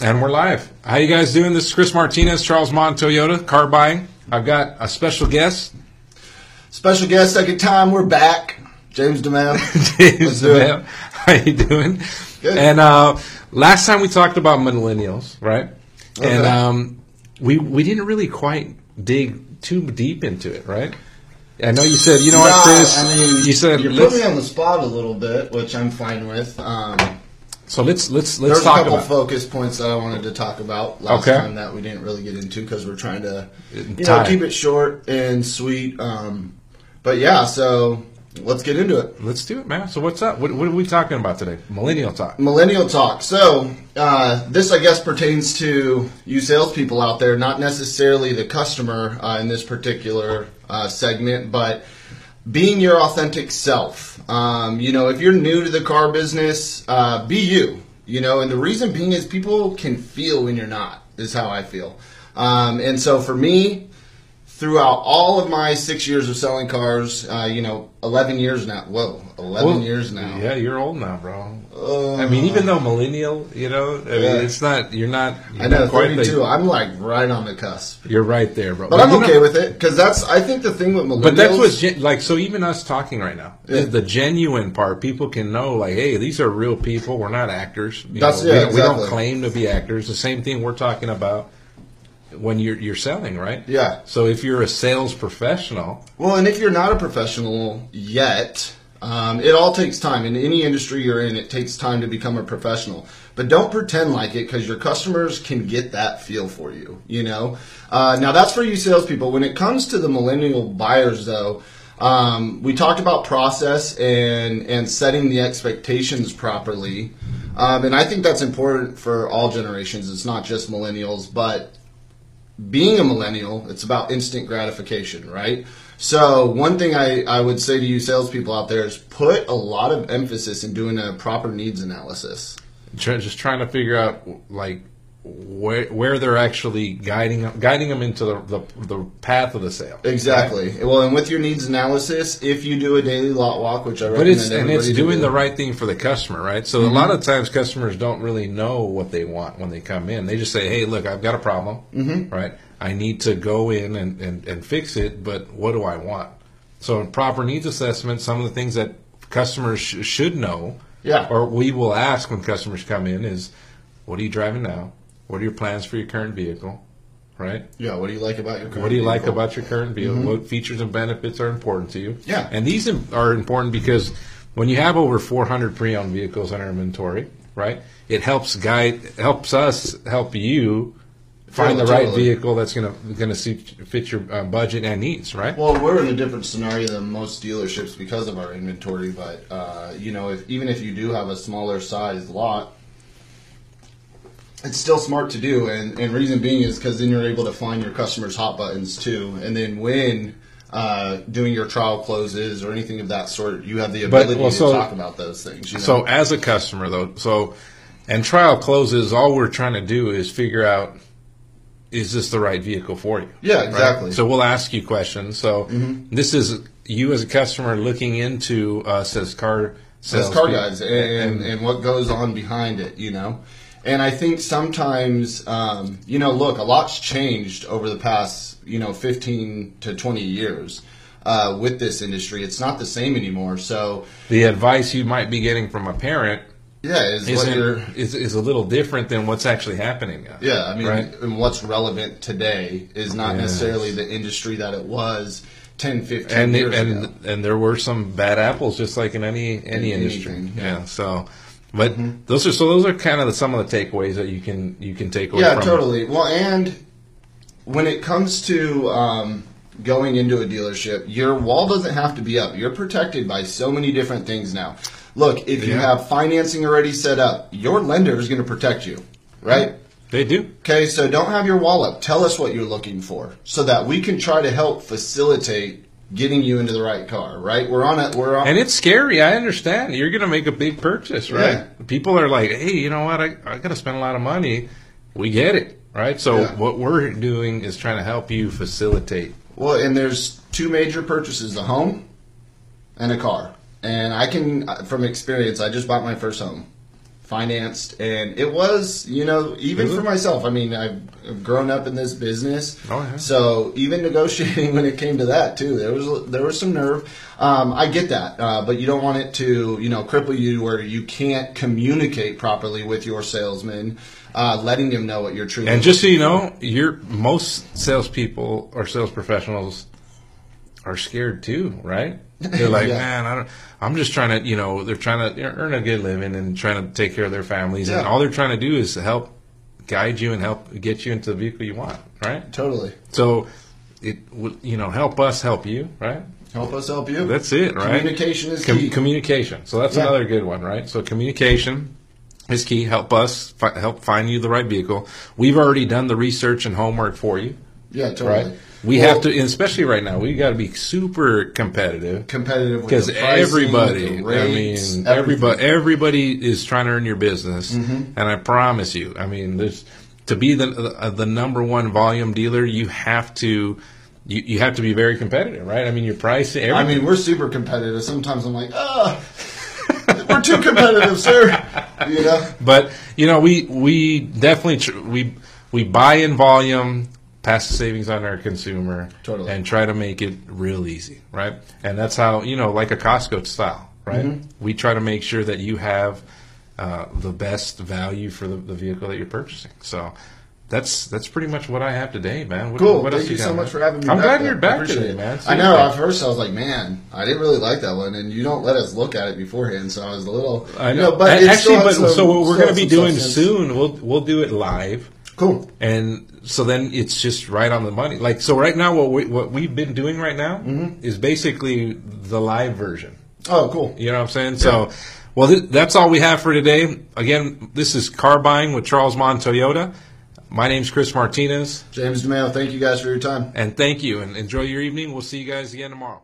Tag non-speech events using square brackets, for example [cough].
And we're live. How you guys doing? This is Chris Martinez, Charles Maund Toyota, car buying. I've got a special guest, Special guest, second time, we're back. James DiMeo. [laughs] James. DiMeo. How you doing? Good. And uh, last time we talked about millennials, right? And um, we we didn't really quite dig too deep into it, right? I know you said, you know what, Chris? I mean, you said you put me on the spot a little bit, which I'm fine with. Um, so let's let's let's there's a couple about. focus points that I wanted to talk about last Okay. time that we didn't really get into because we're trying to, you know, Time. keep it short and sweet. Um, but yeah, so let's get into it. Let's do it, man. So what's up? What, what are we talking about today? Millennial talk. Millennial talk. So uh, this, I guess, pertains to you salespeople out there, not necessarily the customer uh, in this particular uh, segment, but being your authentic self. Um, you know, if you're new to the car business, uh, be you. You know, and the reason being is people can feel when you're not. Is how I feel. Um, and so for me, throughout all of my six years of selling cars, uh, you know, 11 years now. Whoa, 11 Well, years now. Yeah, you're old now, bro. Uh, I mean, even though millennial, you know, I mean, Yeah. it's not. You're not. You're I know, not quite 32. the- I'm like right on the cusp. You're right there, bro. But I'm you know- okay with it because that's, I think the thing with millennials. But that's what's gen- like. So even us talking right now, Yeah. the genuine part, people can know, like, hey, these are real people. We're not actors. You That's- know, we, yeah, don't- we don't claim to be actors. The same thing we're talking about when you're you're selling, right? Yeah. So if you're a sales professional, Well, and if you're not a professional yet, um, it all takes time. In any industry you're in, it takes time to become a professional. But don't pretend like it because your customers can get that feel for you. You know. Uh, now that's for you salespeople. When it comes to the millennial buyers, though, um, we talked about process and and setting the expectations properly. Um, and I think that's important for all generations. It's not just millennials, but being a millennial, it's about instant gratification, right? So one thing I, I would say to you salespeople out there is put a lot of emphasis in doing a proper needs analysis. just trying to figure out like where where they're actually guiding guiding them into the the, the path of the sale. Exactly. Well, and with your needs analysis, if you do a daily lot walk, which I But recommend it's and it's doing do, the right thing for the customer, right? So a lot of times customers don't really know what they want when they come in. They just say, "Hey, look, I've got a problem, mm-hmm. right? I need to go in and, and, and fix it, but what do I want?" So in proper needs assessment, some of the things that customers sh- should know, Yeah. or we will ask when customers come in is, "What are you driving now? What are your plans for your current vehicle?" Right? Yeah. What do you like about your? current What do you like about your current vehicle? What features and benefits are important to you? Mm-hmm. Yeah. And these are important because when you have over 400 pre-owned vehicles in our inventory, right? It helps guide, helps us help you find Yeah, the right totally. vehicle that's going to going to fit your uh, budget and needs, right? Well, we're in a different scenario than most dealerships because of our inventory. But uh, you know, if even if you do have a smaller size lot, it's still smart to do. And, and reason being is because then you're able to find your customers' hot buttons too. And then when uh, doing your trial closes or anything of that sort, you have the But, ability well, to talk about those things. You know? So as a customer though, so and trial closes, all we're trying to do is figure out is this the right vehicle for you? yeah, right? exactly. So we'll ask you questions. So Mm-hmm. this is you as a customer looking into us as car as car guys and, and, and what goes on behind it, you know. And I think sometimes, um, you know, look, a lot's changed over the past, you know, 15 to 20 years uh, with this industry. It's not the same anymore. So, the advice you might be getting from a parent yeah, is what isn't, you're, is, is a little different than what's actually happening now. yeah, I mean, Right. and what's relevant today is not Yes. necessarily the industry that it was 10, 15 and years and ago. and there were some bad apples, just like in any any In industry. anything, yeah. So, but those are so those are kind of the, some of the takeaways that you can you can take away. Yeah, from it. totally. Well, and when it comes to um, going into a dealership, your wall doesn't have to be up. You're protected by so many different things now. Look, if you have financing already set up, your lender is going to protect you, right? They do. Okay, so don't have your wall up. Tell us what you're looking for, so that we can try to help facilitate getting you into the right car. Right? We're on it. We're on. And it's scary. I understand. You're going to make a big purchase, right? Yeah. People are like, "Hey, you know what? I, I got to spend a lot of money." We get it, right? So Yeah. what we're doing is trying to help you facilitate. Well, and there's two major purchases: a home and a car. And I can, from experience, I just bought my first home. Financed, and it was, you know, even for myself. I mean, I've grown up in this business, Oh, yeah. so even negotiating [laughs] when it came to that too, there was there was some nerve. Um, I get that, uh, but you don't want it to, you know, cripple you where you can't communicate properly with your salesman, uh, letting them know what you're truly. And just so you know, you're most salespeople or sales professionals are scared too, right? [laughs] They're like, Yeah. man, I don't. I'm just trying to, you know, they're trying to earn a good living and trying to take care of their families, and all they're trying to do is help guide you and help get you into the vehicle you want, right? totally So, it would, you know, help us help you, right? help us help you. That's it, right? Communication is Com- key. communication. So that's Yeah. another good one, right? So communication is key. Help us fi- help find you the right vehicle. We've already done the research and homework for you, yeah, totally. right? We Well, have to, especially right now, we got to be super competitive competitive because everybody, the rates, I mean, everything. everybody, everybody is trying to earn your business, Mm-hmm. and I promise you, I mean, there's to be the uh, the number one volume dealer, you have to. You, you have to be very competitive, right? I mean, your price. Everything. I mean, we're super competitive. Sometimes I'm like, ah, we're too competitive, sir. You know, But you know, we we definitely tr- we we buy in volume, pass the savings on our consumer, Totally. and try to make it real easy, right? And that's how you know, like a Costco style, right? Mm-hmm. We try to make sure that you have uh, the best value for the, the vehicle that you're purchasing. So. That's that's pretty much what I have today, man. What, cool. what Thank else you got, so much for having me. I'm glad you're back today, it. man. I know. At first, I was like, man, I didn't really like that one, and you don't let us look at it beforehand, so I was a little. I you know, but actually, but some- so what we're going to be doing soon, we'll we'll do it live. Cool. and so then it's just right on the money. Like so, right now, what we what we've been doing right now Mm-hmm. is basically the live version. Oh, cool. You know what I'm saying? So, well, th- that's all we have for today. Again, this is car buying with Charles Maund Toyota. My name's Chris Martinez, James DiMeo, thank you guys for your time. and thank you, and enjoy your evening. We'll see you guys again tomorrow.